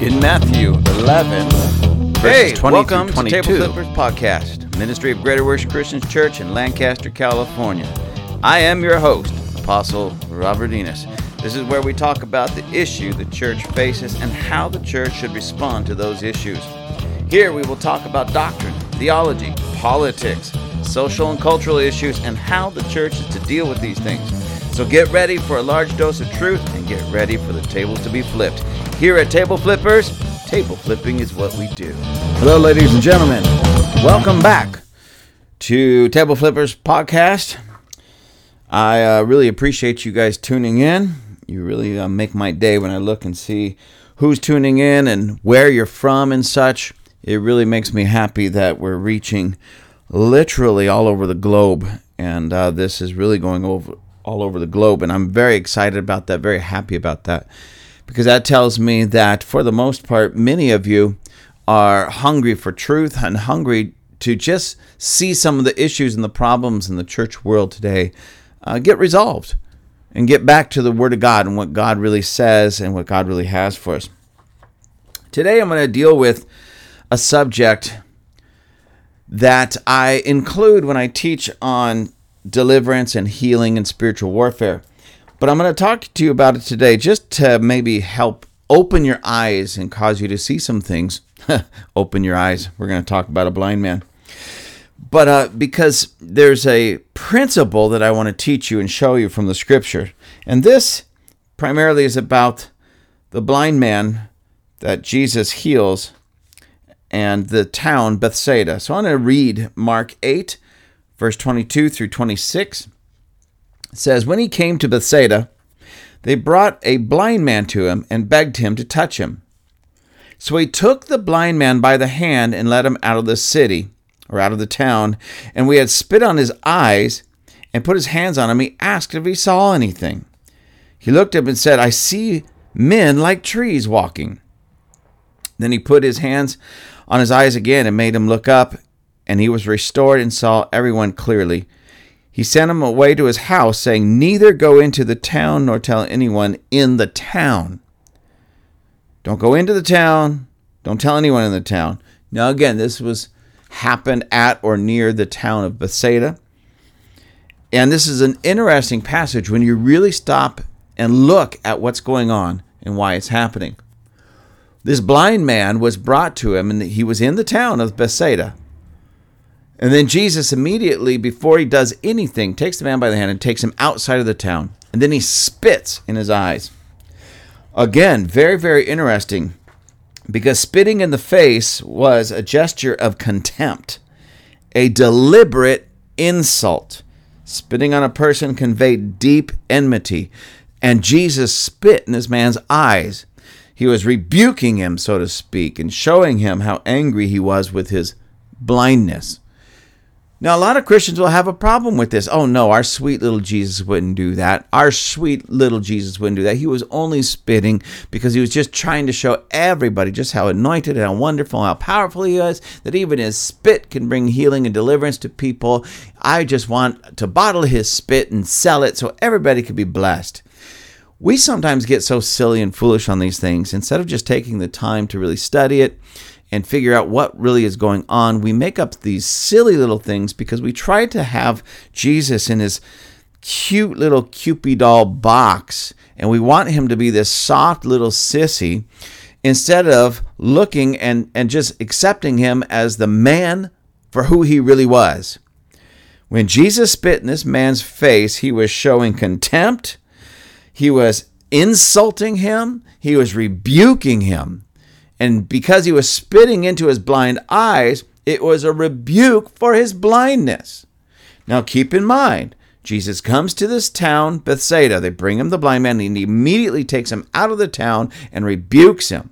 in Matthew 11, verses Hey, 20 welcome through to 22. Table Flippers Podcast, Ministry of Greater Worship Christian Church in Lancaster, California. I am your host, Apostle Robert Enos. This is where we talk about the issue the church faces and how the church should respond to those issues. Here we will talk about doctrine, theology, politics, social and cultural issues, and how the church is to deal with these things. So get ready for a large dose of truth and get ready for the tables to be flipped. Here at Table Flippers, table flipping is what we do. Hello, ladies and gentlemen. Welcome back to Table Flippers podcast. I uh, really appreciate you guys tuning in. You really uh, make my day when I look and see who's tuning in and where you're from and such. It really makes me happy that we're reaching literally all over the globe, and uh, this is really going over all over the globe. And I'm very excited about that, very happy about that, because that tells me that for the most part, many of you are hungry for truth and hungry to just see some of the issues and the problems in the church world today uh, get resolved and get back to the Word of God and what God really says and what God really has for us. Today, I'm going to deal with a subject that I include when I teach on deliverance and healing and spiritual warfare. But I'm going to talk to you about it today just to maybe help open your eyes and cause you to see some things. open your eyes. We're going to talk about a blind man. But uh, because there's a principle that I want to teach you and show you from the scripture. And this primarily is about the blind man that Jesus heals and the town Bethsaida. So I'm going to read Mark 8, verse 22 through 26. Says, When he came to Bethsaida, they brought a blind man to him and begged him to touch him. So he took the blind man by the hand and led him out of the city, or out of the town. And we had spit on his eyes and put his hands on him. He asked if he saw anything. He looked up and said, I see men like trees walking. Then he put his hands on his eyes again and made him look up, and he was restored and saw everyone clearly. He sent him away to his house, saying, Neither go into the town nor tell anyone in the town. Don't go into the town. Don't tell anyone in the town. Now, again, this was happened at or near the town of Bethsaida. And this is an interesting passage when you really stop and look at what's going on and why it's happening. This blind man was brought to him, and he was in the town of Bethsaida. And then Jesus immediately, before he does anything, takes the man by the hand and takes him outside of the town. And then he spits in his eyes. Again, very, very interesting because spitting in the face was a gesture of contempt, a deliberate insult. Spitting on a person conveyed deep enmity. And Jesus spit in this man's eyes. He was rebuking him, so to speak, and showing him how angry he was with his blindness. Now, a lot of Christians will have a problem with this. Oh, no, our sweet little Jesus wouldn't do that. Our sweet little Jesus wouldn't do that. He was only spitting because he was just trying to show everybody just how anointed and how wonderful, and how powerful he is, that even his spit can bring healing and deliverance to people. I just want to bottle his spit and sell it so everybody could be blessed. We sometimes get so silly and foolish on these things. Instead of just taking the time to really study it, and figure out what really is going on. We make up these silly little things because we try to have Jesus in his cute little Cupid doll box, and we want him to be this soft little sissy instead of looking and, and just accepting him as the man for who he really was. When Jesus spit in this man's face, he was showing contempt, he was insulting him, he was rebuking him. And because he was spitting into his blind eyes, it was a rebuke for his blindness. Now keep in mind, Jesus comes to this town, Bethsaida. They bring him the blind man, and he immediately takes him out of the town and rebukes him.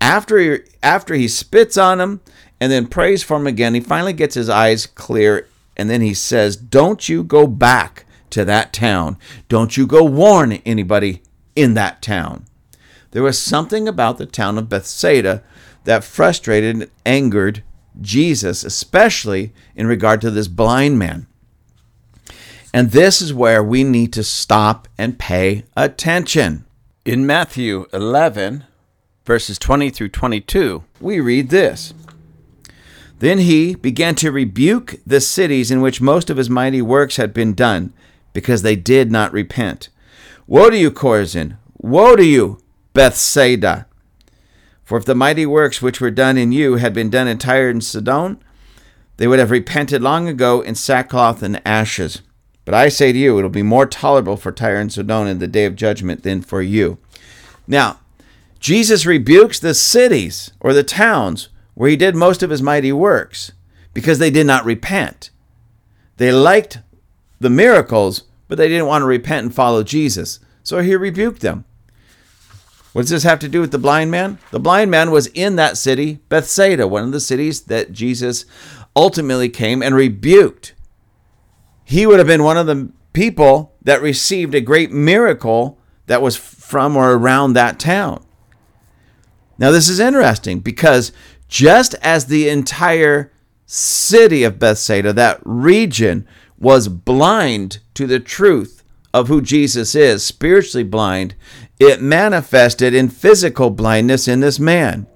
After he, after he spits on him and then prays for him again, he finally gets his eyes clear, and then he says, Don't you go back to that town. Don't you go warn anybody in that town. There was something about the town of Bethsaida that frustrated and angered Jesus, especially in regard to this blind man. And this is where we need to stop and pay attention. In Matthew 11, verses 20 through 22, we read this. Then he began to rebuke the cities in which most of his mighty works had been done, because they did not repent. Woe to you, Chorazin! Woe to you, Bethsaida! For if the mighty works which were done in you had been done in Tyre and Sidon, they would have repented long ago in sackcloth and ashes. But I say to you, it will be more tolerable for Tyre and Sidon in the day of judgment than for you. Now, Jesus rebukes the cities or the towns where he did most of his mighty works because they did not repent. They liked the miracles, but they didn't want to repent and follow Jesus. So he rebuked them. What does this have to do with the blind man? The blind man was in that city, Bethsaida, one of the cities that Jesus ultimately came and rebuked. He would have been one of the people that received a great miracle that was from or around that town. Now, this is interesting because just as the entire city of Bethsaida, that region, was blind to the truth of who Jesus is, spiritually blind, it manifested in physical blindness in this man.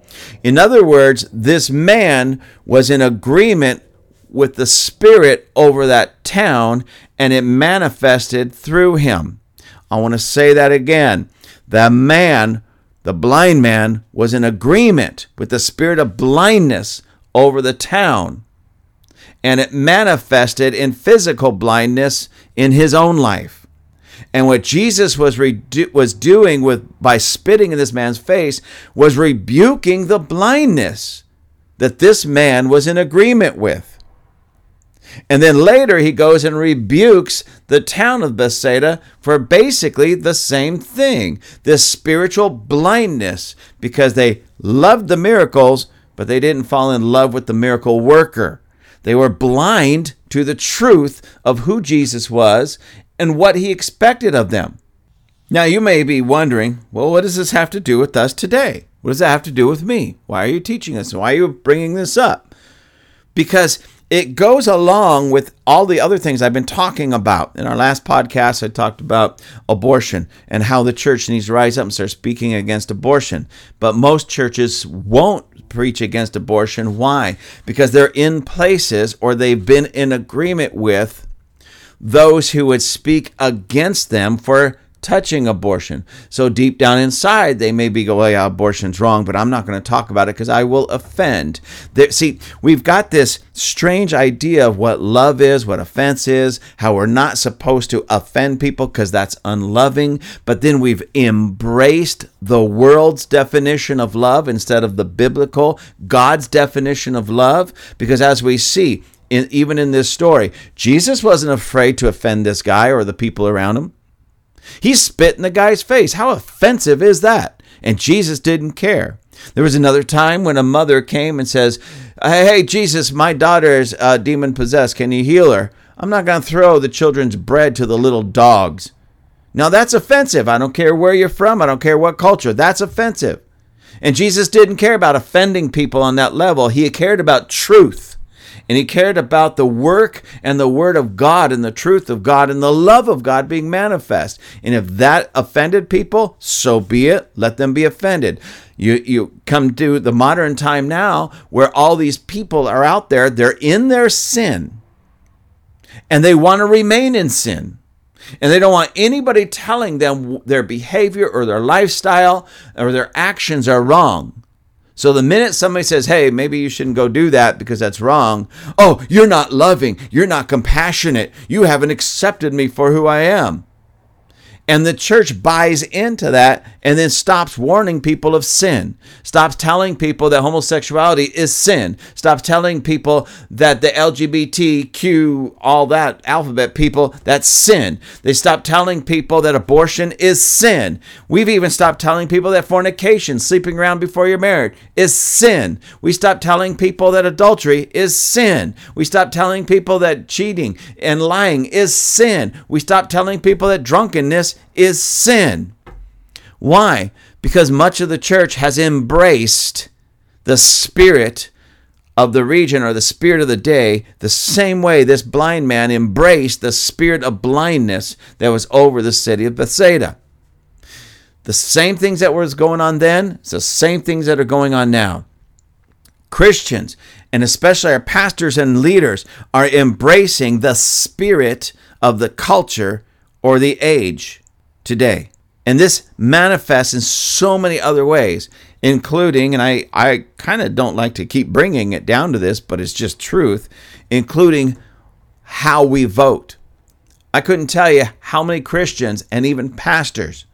In other words, this man was in agreement with the Spirit over that town, and it manifested through him. I want to say that again. The man, the blind man, was in agreement with the spirit of blindness over the town, and it manifested in physical blindness in his own life. And what Jesus was was doing with by spitting in this man's face was rebuking the blindness that this man was in agreement with. And then later he goes and rebukes the town of Bethsaida for basically the same thing this spiritual blindness because they loved the miracles, but they didn't fall in love with the miracle worker. They were blind to the truth of who Jesus was and what he expected of them. Now, you may be wondering, well, what does this have to do with us today? What does that have to do with me? Why are you teaching us? Why are you bringing this up? Because it goes along with all the other things I've been talking about. In our last podcast, I talked about abortion and how the church needs to rise up and start speaking against abortion. But most churches won't preach against abortion. Why? Because they're in places or they've been in agreement with those who would speak against them for touching abortion. So deep down inside, they may be going, well, yeah, abortion's wrong, but I'm not going to talk about it because I will offend. There, see, we've got this strange idea of what love is, what offense is, how we're not supposed to offend people because that's unloving, but then we've embraced the world's definition of love instead of the biblical, God's definition of love, because as we see, in, even in this story, Jesus wasn't afraid to offend this guy or the people around him. He spit in the guy's face. How offensive is that? And Jesus didn't care. There was another time when a mother came and says, Hey, Jesus, my daughter is uh, demon possessed. Can you heal her? I'm not going to throw the children's bread to the little dogs. Now, that's offensive. I don't care where you're from. I don't care what culture. That's offensive. And Jesus didn't care about offending people on that level. He cared about truth and he cared about the work and the word of God and the truth of God and the love of God being manifest. And if that offended people, so be it. Let them be offended. You you come to the modern time now where all these people are out there, they're in their sin. And they want to remain in sin. And they don't want anybody telling them their behavior or their lifestyle or their actions are wrong. So the minute somebody says, hey, maybe you shouldn't go do that because that's wrong, oh, you're not loving, you're not compassionate, you haven't accepted me for who I am. And the church buys into that and then stops warning people of sin, stops telling people that homosexuality is sin, stops telling people that the LGBTQ, all that alphabet people, that's sin. They stop telling people that abortion is sin. We've even stopped telling people that fornication, sleeping around before you're married, is sin. We stop telling people that adultery is sin. We stop telling people that cheating and lying is sin. We stopped telling people that drunkenness is sin. Why? Because much of the church has embraced the spirit of the region or the spirit of the day the same way this blind man embraced the spirit of blindness that was over the city of Bethsaida. The same things that was going on then, it's the same things that are going on now. Christians, and especially our pastors and leaders, are embracing the spirit of the culture or the age today. And this manifests in so many other ways, including, and I, I kind of don't like to keep bringing it down to this, but it's just truth, including how we vote. I couldn't tell you how many Christians and even pastors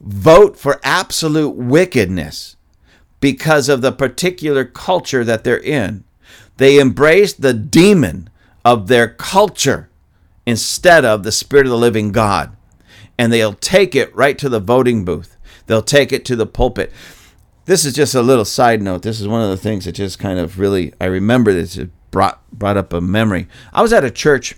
vote for absolute wickedness because of the particular culture that they're in. They embrace the demon of their culture instead of the Spirit of the living God. And they'll take it right to the voting booth, they'll take it to the pulpit. This is just a little side note. This is one of the things that just kind of really, I remember this, it brought, brought up a memory. I was at a church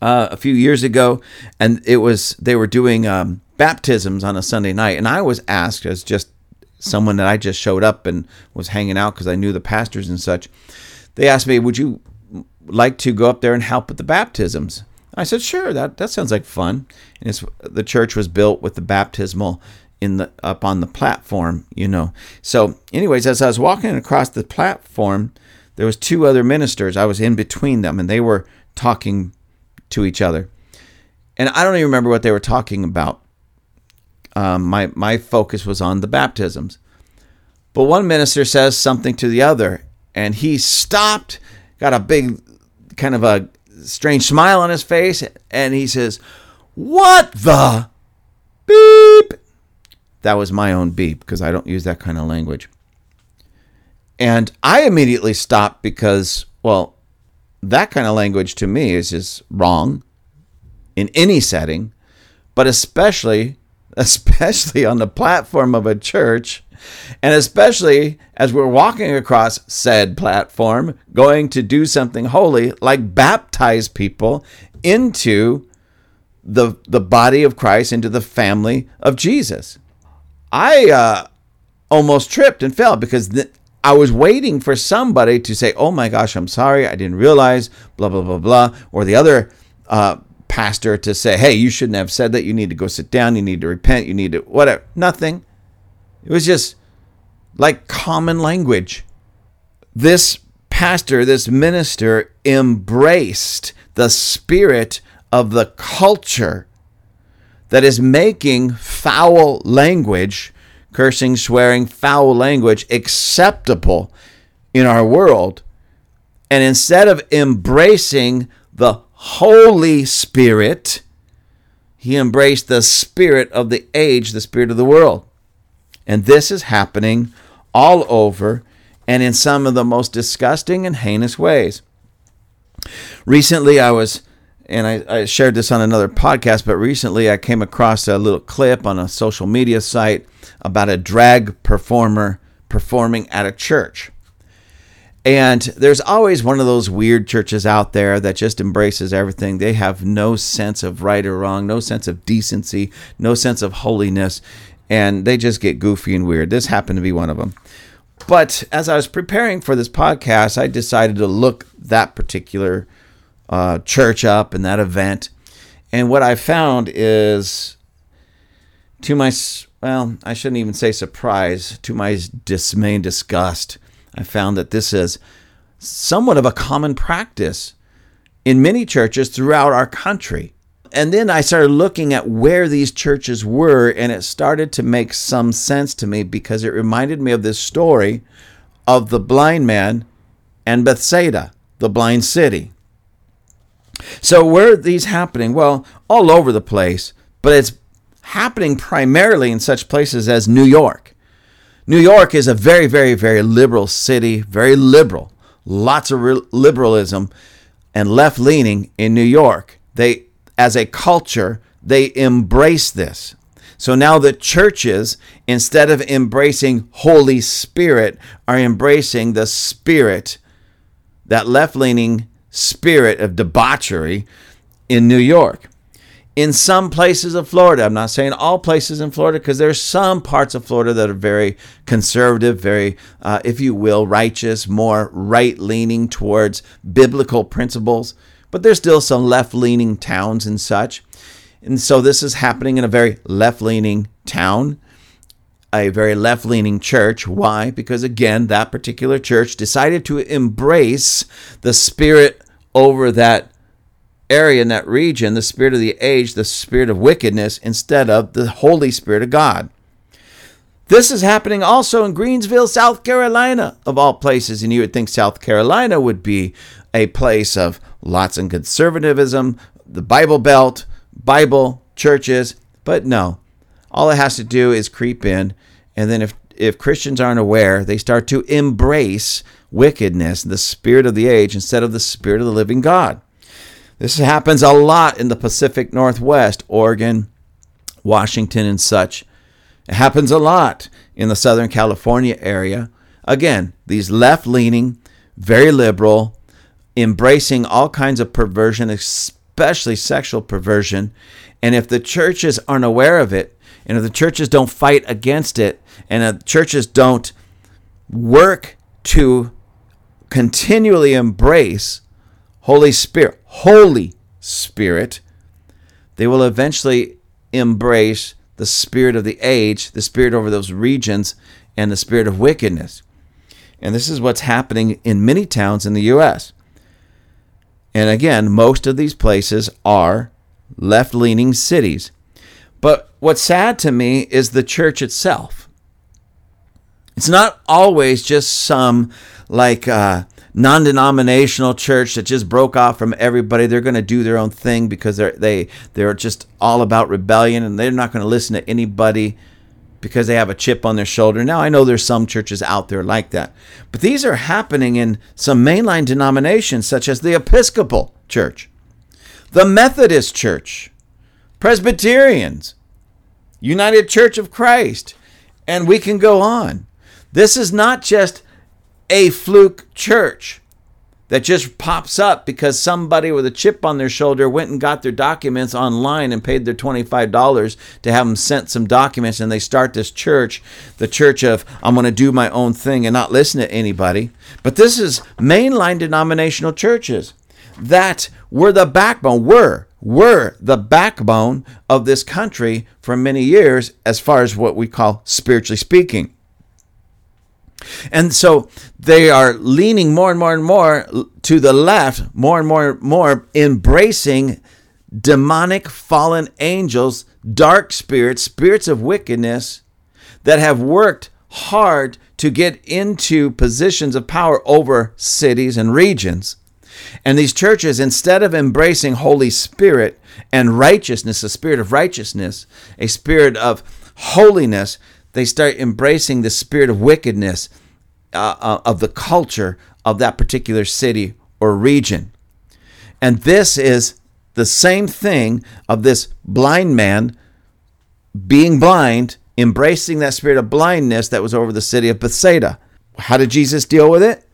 uh, a few years ago, and it was, they were doing um, baptisms on a Sunday night. And I was asked, as just someone that I just showed up and was hanging out because I knew the pastors and such, they asked me, Would you like to go up there and help with the baptisms? I said, Sure, that, that sounds like fun. And the church was built with the baptismal in the up on the platform, you know. So, anyways, as I was walking across the platform, there was two other ministers. I was in between them, and they were talking to each other. And I don't even remember what they were talking about um, my my focus was on the baptisms. But one minister says something to the other, and he stopped, got a big kind of a strange smile on his face, and he says, "What the beep?" That was my own beep because I don't use that kind of language. And I immediately stopped because, well, that kind of language to me is just wrong in any setting, but especially especially on the platform of a church, and especially as we're walking across said platform, going to do something holy like baptize people into the, the body of Christ, into the family of Jesus. I uh, almost tripped and fell because th- I was waiting for somebody to say, Oh my gosh, I'm sorry, I didn't realize, blah, blah, blah, blah. Or the other uh, pastor to say, hey, you shouldn't have said that. You need to go sit down. You need to repent. You need to whatever. Nothing. It was just like common language. This pastor, this minister embraced the spirit of the culture that is making foul language, cursing, swearing, foul language acceptable in our world. And instead of embracing the Holy Spirit, he embraced the spirit of the age, the spirit of the world. And this is happening all over and in some of the most disgusting and heinous ways. Recently, I was, and I, I, shared this on another podcast, but recently I came across a little clip on a social media site about a drag performer performing at a church. And there's always one of those weird churches out there that just embraces everything. They have no sense of right or wrong, no sense of decency, no sense of holiness, and they just get goofy and weird. This happened to be one of them. But as I was preparing for this podcast, I decided to look that particular uh, church up and that event. And what I found is, to my, well, I shouldn't even say surprise, to my dismay and disgust, I found that this is somewhat of a common practice in many churches throughout our country. And then I started looking at where these churches were, and it started to make some sense to me because it reminded me of this story of the blind man and Bethsaida, the blind city. So, where are these happening? Well, all over the place, but it's happening primarily in such places as New York. New York is a very, very, very liberal city, very liberal. Lots of re- liberalism and left leaning in New York. They, as a culture, they embrace this. So now the churches, instead of embracing Holy Spirit, are embracing the spirit, that left leaning spirit of debauchery in New York in some places of Florida. I'm not saying all places in Florida because there's some parts of Florida that are very conservative, very, uh, if you will, righteous, more right leaning towards biblical principles. But there's still some left leaning towns and such. And so this is happening in a very left leaning town a very left leaning church. Why? Because again, that particular church decided to embrace the spirit over that area in that region, the spirit of the age, the spirit of wickedness, instead of the Holy Spirit of God. This is happening also in Greensville, South Carolina, of all places. And you would think South Carolina would be a place of lots of conservatism, the Bible Belt, Bible, churches. But no, all it has to do is creep in. And then if, if Christians aren't aware, they start to embrace wickedness, the spirit of the age, instead of the spirit of the living God. This happens a lot in the Pacific Northwest, Oregon, Washington, and such. It happens a lot in the Southern California area. Again, these left leaning, very liberal, embracing all kinds of perversion, especially sexual perversion. And if the churches aren't aware of it, and if the churches don't fight against it, and the churches don't work to continually embrace Holy Spirit, Holy Spirit, they will eventually embrace the spirit of the age, the spirit over those regions, and the spirit of wickedness. And this is what's happening in many towns in the U.S. And again, most of these places are left leaning cities. But what's sad to me is the church itself. It's not always just some like uh, non denominational church that just broke off from everybody. They're going to do their own thing because they're, they, they're just all about rebellion and they're not going to listen to anybody because they have a chip on their shoulder. Now, I know there's some churches out there like that, but these are happening in some mainline denominations such as the Episcopal Church, the Methodist Church, Presbyterians, United Church of Christ, and we can go on. This is not just a fluke church that just pops up because somebody with a chip on their shoulder went and got their documents online and paid their $25 to have them sent some documents and they start this church, the church of I'm going to do my own thing and not listen to anybody. But this is mainline denominational churches that were the backbone, were, were the backbone of this country for many years as far as what we call spiritually speaking. And so they are leaning more and more and more to the left, more and more and more embracing demonic fallen angels, dark spirits, spirits of wickedness that have worked hard to get into positions of power over cities and regions. And these churches, instead of embracing Holy Spirit and righteousness, a spirit of righteousness, a spirit of holiness, they start embracing the spirit of wickedness uh, uh, of the culture of that particular city or region. And this is the same thing of this blind man being blind, embracing that spirit of blindness that was over the city of Bethsaida. How did Jesus deal with it?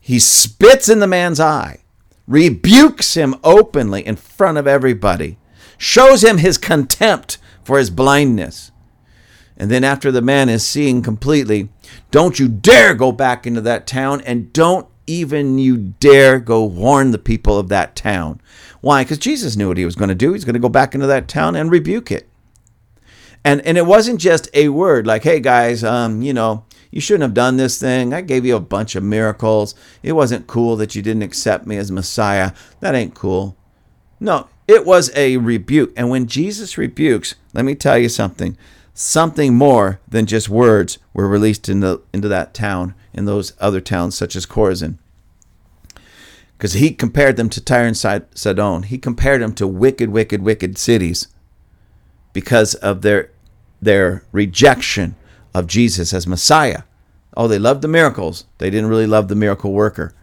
He spits in the man's eye, rebukes him openly in front of everybody, shows him his contempt for his blindness. And then, after the man is seeing completely, don't you dare go back into that town and don't even you dare go warn the people of that town. Why? Because Jesus knew what he was going to do. He's going to go back into that town and rebuke it. And and it wasn't just a word like, "Hey guys, um, you know, you shouldn't have done this thing. I gave you a bunch of miracles. It wasn't cool that you didn't accept me as Messiah. That ain't cool." No, it was a rebuke. And when Jesus rebukes, let me tell you something something more than just words were released into, into that town in those other towns such as Chorazin. Because he compared them to Tyre and Sidon. He compared them to wicked, wicked, wicked cities because of their, their rejection of Jesus as Messiah. Oh, they loved the miracles. They didn't really love the miracle worker.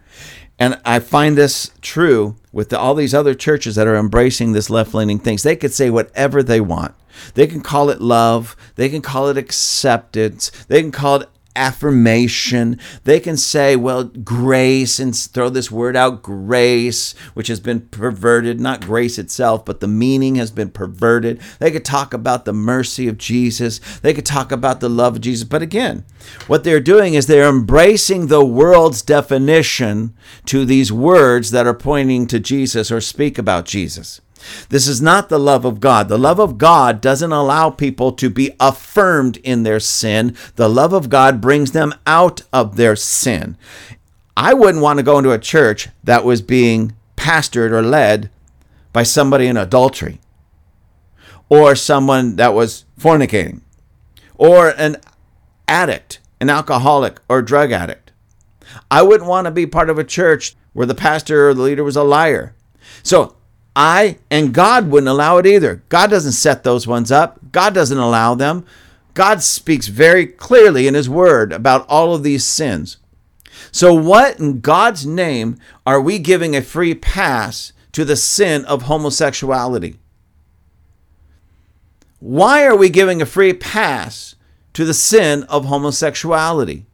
And I find this true with the, all these other churches that are embracing this left leaning things. They could say whatever they want. They can call it love. They can call it acceptance. They can call it affirmation. They can say, well, grace, and throw this word out, grace, which has been perverted, not grace itself, but the meaning has been perverted. They could talk about the mercy of Jesus. They could talk about the love of Jesus. But again, what they're doing is they're embracing the world's definition to these words that are pointing to Jesus or speak about Jesus. This is not the love of God. The love of God doesn't allow people to be affirmed in their sin. The love of God brings them out of their sin. I wouldn't want to go into a church that was being pastored or led by somebody in adultery or someone that was fornicating or an addict, an alcoholic or drug addict. I wouldn't want to be part of a church where the pastor or the leader was a liar. So I and God wouldn't allow it either. God doesn't set those ones up, God doesn't allow them. God speaks very clearly in His Word about all of these sins. So, what in God's name are we giving a free pass to the sin of homosexuality? Why are we giving a free pass to the sin of homosexuality?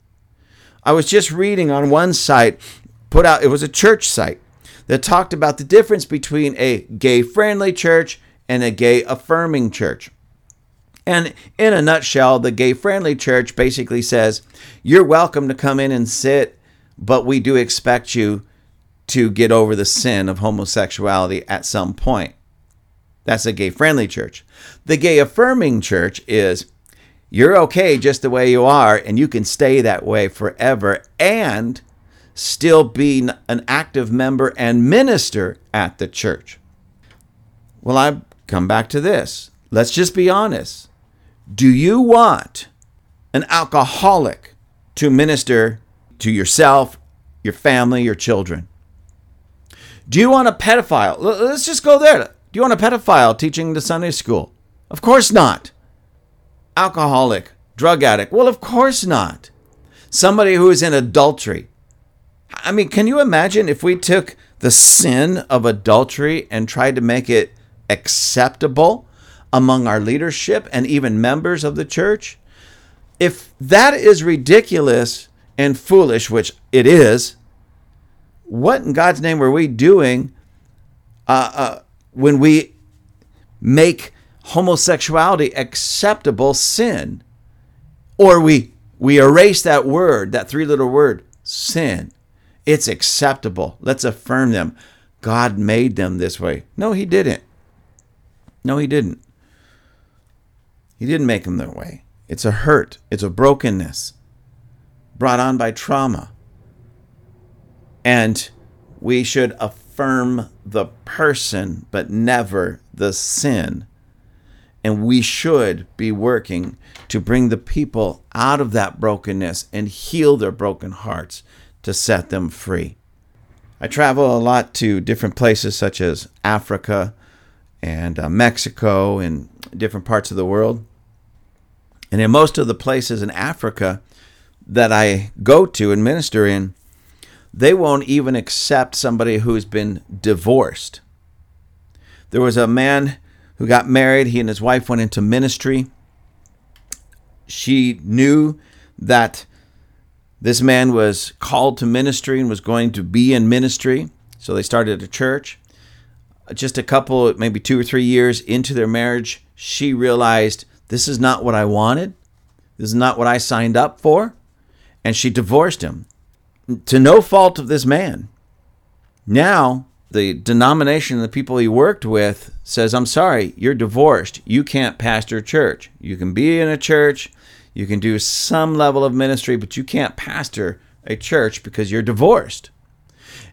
I was just reading on one site, put out, it was a church site that talked about the difference between a gay friendly church and a gay affirming church. And in a nutshell, the gay friendly church basically says, You're welcome to come in and sit, but we do expect you to get over the sin of homosexuality at some point. That's a gay friendly church. The gay affirming church is, You're okay just the way you are, and you can stay that way forever. And still be an active member and minister at the church. Well, I come back to this. Let's just be honest. Do you want an alcoholic to minister to yourself, your family, your children? Do you want a pedophile? Let's just go there. Do you want a pedophile teaching the Sunday school? Of course not. Alcoholic, drug addict? Well, of course not. Somebody who is in adultery, I mean, can you imagine if we took the sin of adultery and tried to make it acceptable among our leadership and even members of the church? If that is ridiculous and foolish, which it is, what in God's name were we doing uh, uh, when we make homosexuality acceptable sin? Or we we erase that word, that three little word, sin. It's acceptable. Let's affirm them. God made them this way. No, He didn't. No, He didn't. He didn't make them that way. It's a hurt, it's a brokenness brought on by trauma. And we should affirm the person, but never the sin. And we should be working to bring the people out of that brokenness and heal their broken hearts to set them free. I travel a lot to different places such as Africa and uh, Mexico and different parts of the world. And in most of the places in Africa that I go to and minister in, they won't even accept somebody who's been divorced. There was a man who got married, he and his wife went into ministry. She knew that this man was called to ministry and was going to be in ministry. So they started a church. Just a couple, maybe two or three years into their marriage, she realized this is not what I wanted. This is not what I signed up for. And she divorced him to no fault of this man. Now, the denomination, the people he worked with, says, I'm sorry, you're divorced. You can't pastor a church. You can be in a church, you can do some level of ministry, but you can't pastor a church because you're divorced.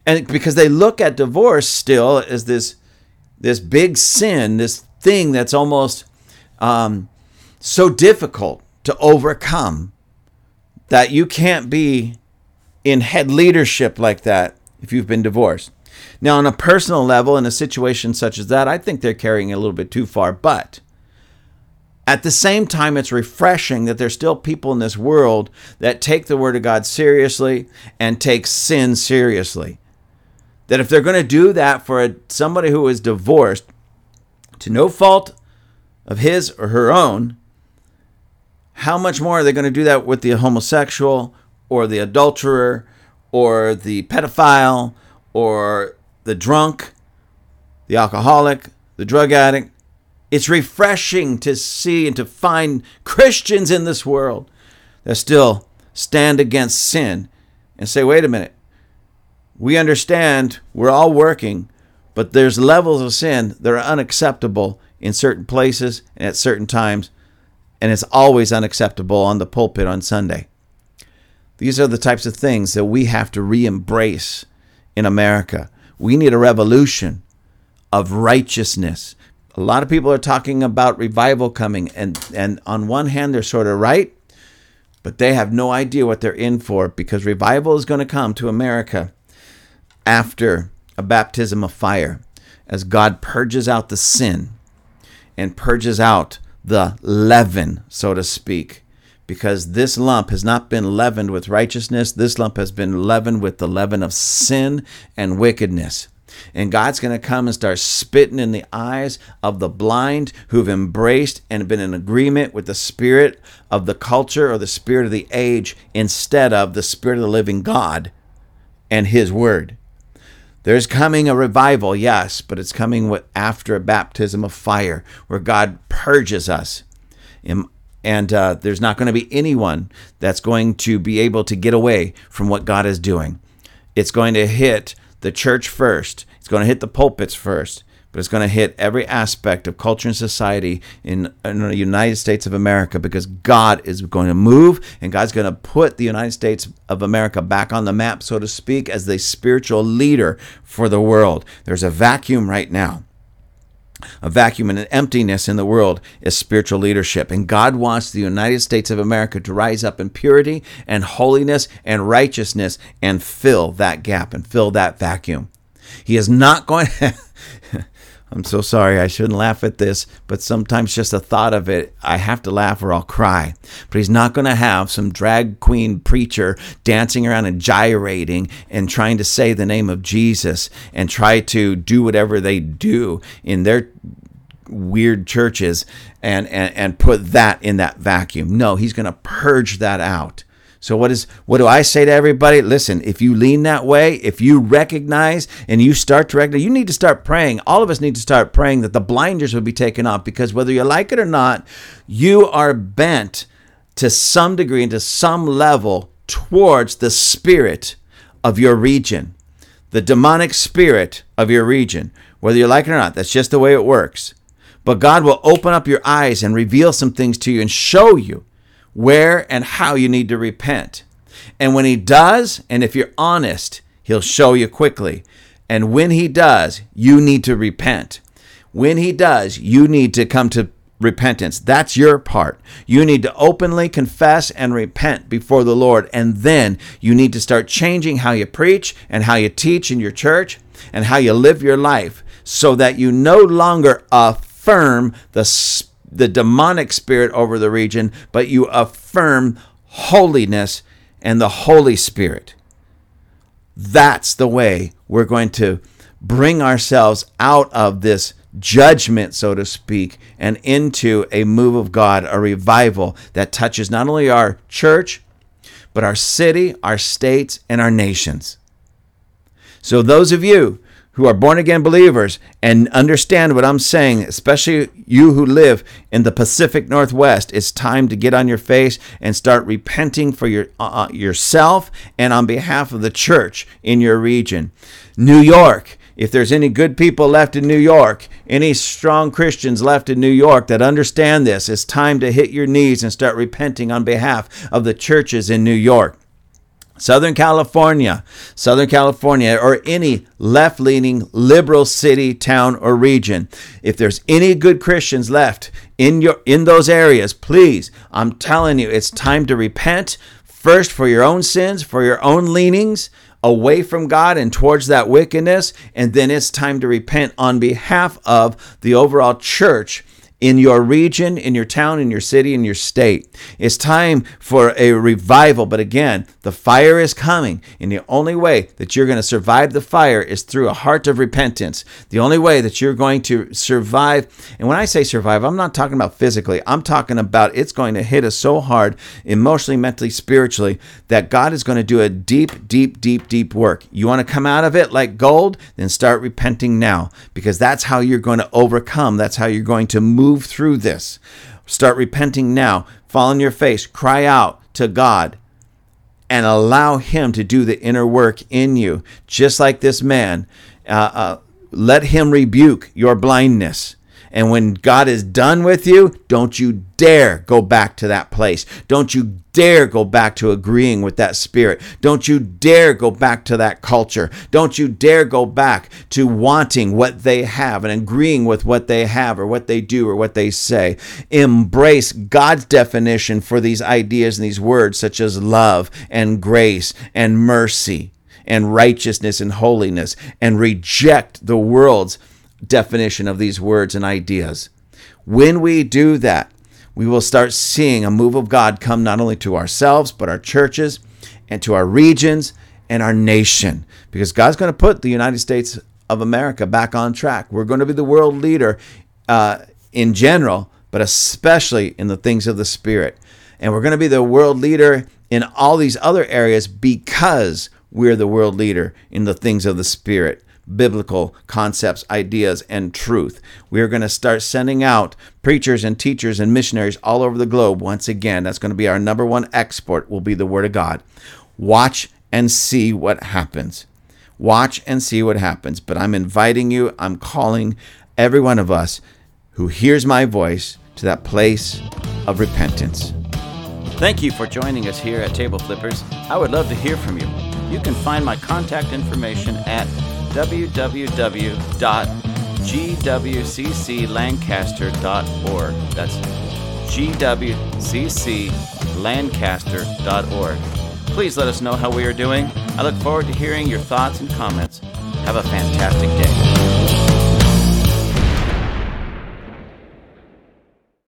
And because they look at divorce still as this this big sin, this thing that's almost um, so difficult to overcome that you can't be in head leadership like that if you've been divorced. Now, on a personal level, in a situation such as that, I think they're carrying it a little bit too far. But at the same time, it's refreshing that there's still people in this world that take the Word of God seriously and take sin seriously. That if they're going to do that for a, somebody who is divorced to no fault of his or her own, how much more are they going to do that with the homosexual or the adulterer or the pedophile or the drunk, the alcoholic, the drug addict? It's refreshing to see and to find Christians in this world that still stand against sin and say, wait a minute, we understand we're all working, But there's levels of sin that are unacceptable in certain places and at certain times, and it's always unacceptable on the pulpit on Sunday. These are the types of things that we have to re embrace in America. We need a revolution of righteousness. A lot of people are talking about revival coming, and, and on one hand, they're sort of right, but they have no idea what they're in for because revival is going to come to America after a baptism of fire as God purges out the sin and purges out the leaven, so to speak. Because this lump has not been leavened with righteousness, this lump has been leavened with the leaven of sin and wickedness. And God's going to come and start spitting in the eyes of the blind who've embraced and been in agreement with the spirit of the culture or the spirit of the age instead of the spirit of the living God and His Word. There's coming a revival, yes, but it's coming after a baptism of fire where God purges us. And uh, there's not going to be anyone that's going to be able to get away from what God is doing. It's going to hit the church first, it's going to hit the pulpits first, but it's going to hit every aspect of culture and society in, in, the United States of America because God is going to move and God's going to put the United States of America back on the map, so to speak, as the spiritual leader for the world. There's a vacuum right now. A vacuum and an emptiness in the world is spiritual leadership. And God wants the United States of America to rise up in purity and holiness and righteousness and fill that gap and fill that vacuum. He is not going I'm so sorry. I shouldn't laugh at this, but sometimes just the thought of it, I have to laugh or I'll cry. But he's not going to have some drag queen preacher dancing around and gyrating and trying to say the name of Jesus and try to do whatever they do in their weird churches and, and, and put that in that vacuum. No, he's going to purge that out. So what is what do I say to everybody? Listen, if you lean that way, if you recognize and you start to recognize, you need to start praying. All of us need to start praying that the blinders will be taken off because whether you like it or not, you are bent to some degree and to some level towards the spirit of your region. The demonic spirit of your region. Whether you like it or not, that's just the way it works. But God will open up your eyes and reveal some things to you and show you where and how you need to repent. And when he does, and if you're honest, he'll show you quickly. And when he does, you need to repent. When he does, you need to come to repentance. That's your part. You need to openly confess and repent before the Lord. And then you need to start changing how you preach and how you teach in your church and how you live your life so that you no longer affirm the the demonic spirit over the region, but you affirm holiness and the Holy Spirit. That's the way we're going to bring ourselves out of this judgment, so to speak, and into a move of God, a revival that touches not only our church, but our city, our states, and our nations. So, those of you who are born again believers and understand what I'm saying, especially you who live in the Pacific Northwest, it's time to get on your face and start repenting for your uh, uh, yourself and on behalf of the church in your region. New York, if there's any good people left in New York, any strong Christians left in New York that understand this, it's time to hit your knees and start repenting on behalf of the churches in New York. Southern California, Southern California, or any left leaning liberal city, town, or region. If there's any good Christians left in your in those areas, please, I'm telling you, it's time to repent first for your own sins, for your own leanings away from God and towards that wickedness, and then it's time to repent on behalf of the overall church in your region, in your town, in your city, in your state. It's time for a revival. But again, the fire is coming. And the only way that you're going to survive the fire is through a heart of repentance. The only way that you're going to survive, and when I say survive, I'm not talking about physically, I'm talking about it's going to hit us so hard, emotionally, mentally, spiritually, that God is going to do a deep, deep, deep, deep work. You want to come out of it like gold? Then start repenting now because that's how you're going to overcome. That's how you're going to move move through this. Start repenting now. Fall on your face. Cry out to God and allow Him to do the inner work in you. Just like this man uh, uh, let Him rebuke your blindness. And when God is done with you, don't you dare go back to that place. Don't you dare go back to agreeing with that spirit. Don't you dare go back to that culture. Don't you dare go back to wanting what they have and agreeing with what they have or what they do or what they say. Embrace God's definition for these ideas and these words, such as love and grace and mercy and righteousness and holiness, and reject the world's definition of these words and ideas. When we do that, we will start seeing a move of God come not only to ourselves, but our churches and to our regions and our nation. Because God's going to put the United States of America back on track. We're going to be the world leader uh, in general, but especially in the things of the Spirit. And we're going to be the world leader in all these other areas because we're the world leader in the things of the Spirit biblical concepts, ideas, and truth. We are going to start sending out preachers and teachers and missionaries all over the globe once again. That's going to be our number one export will be the word of God. Watch and see what happens. Watch and see what happens. But I'm inviting you, I'm calling every one of us who hears my voice to that place of repentance. Thank you for joining us here at Table Flippers. I would love to hear from you. You can find my contact information at www.gwcclancaster.org. That's gwcclancaster.org. Please let us know how we are doing. I look forward to hearing your thoughts and comments. Have a fantastic day.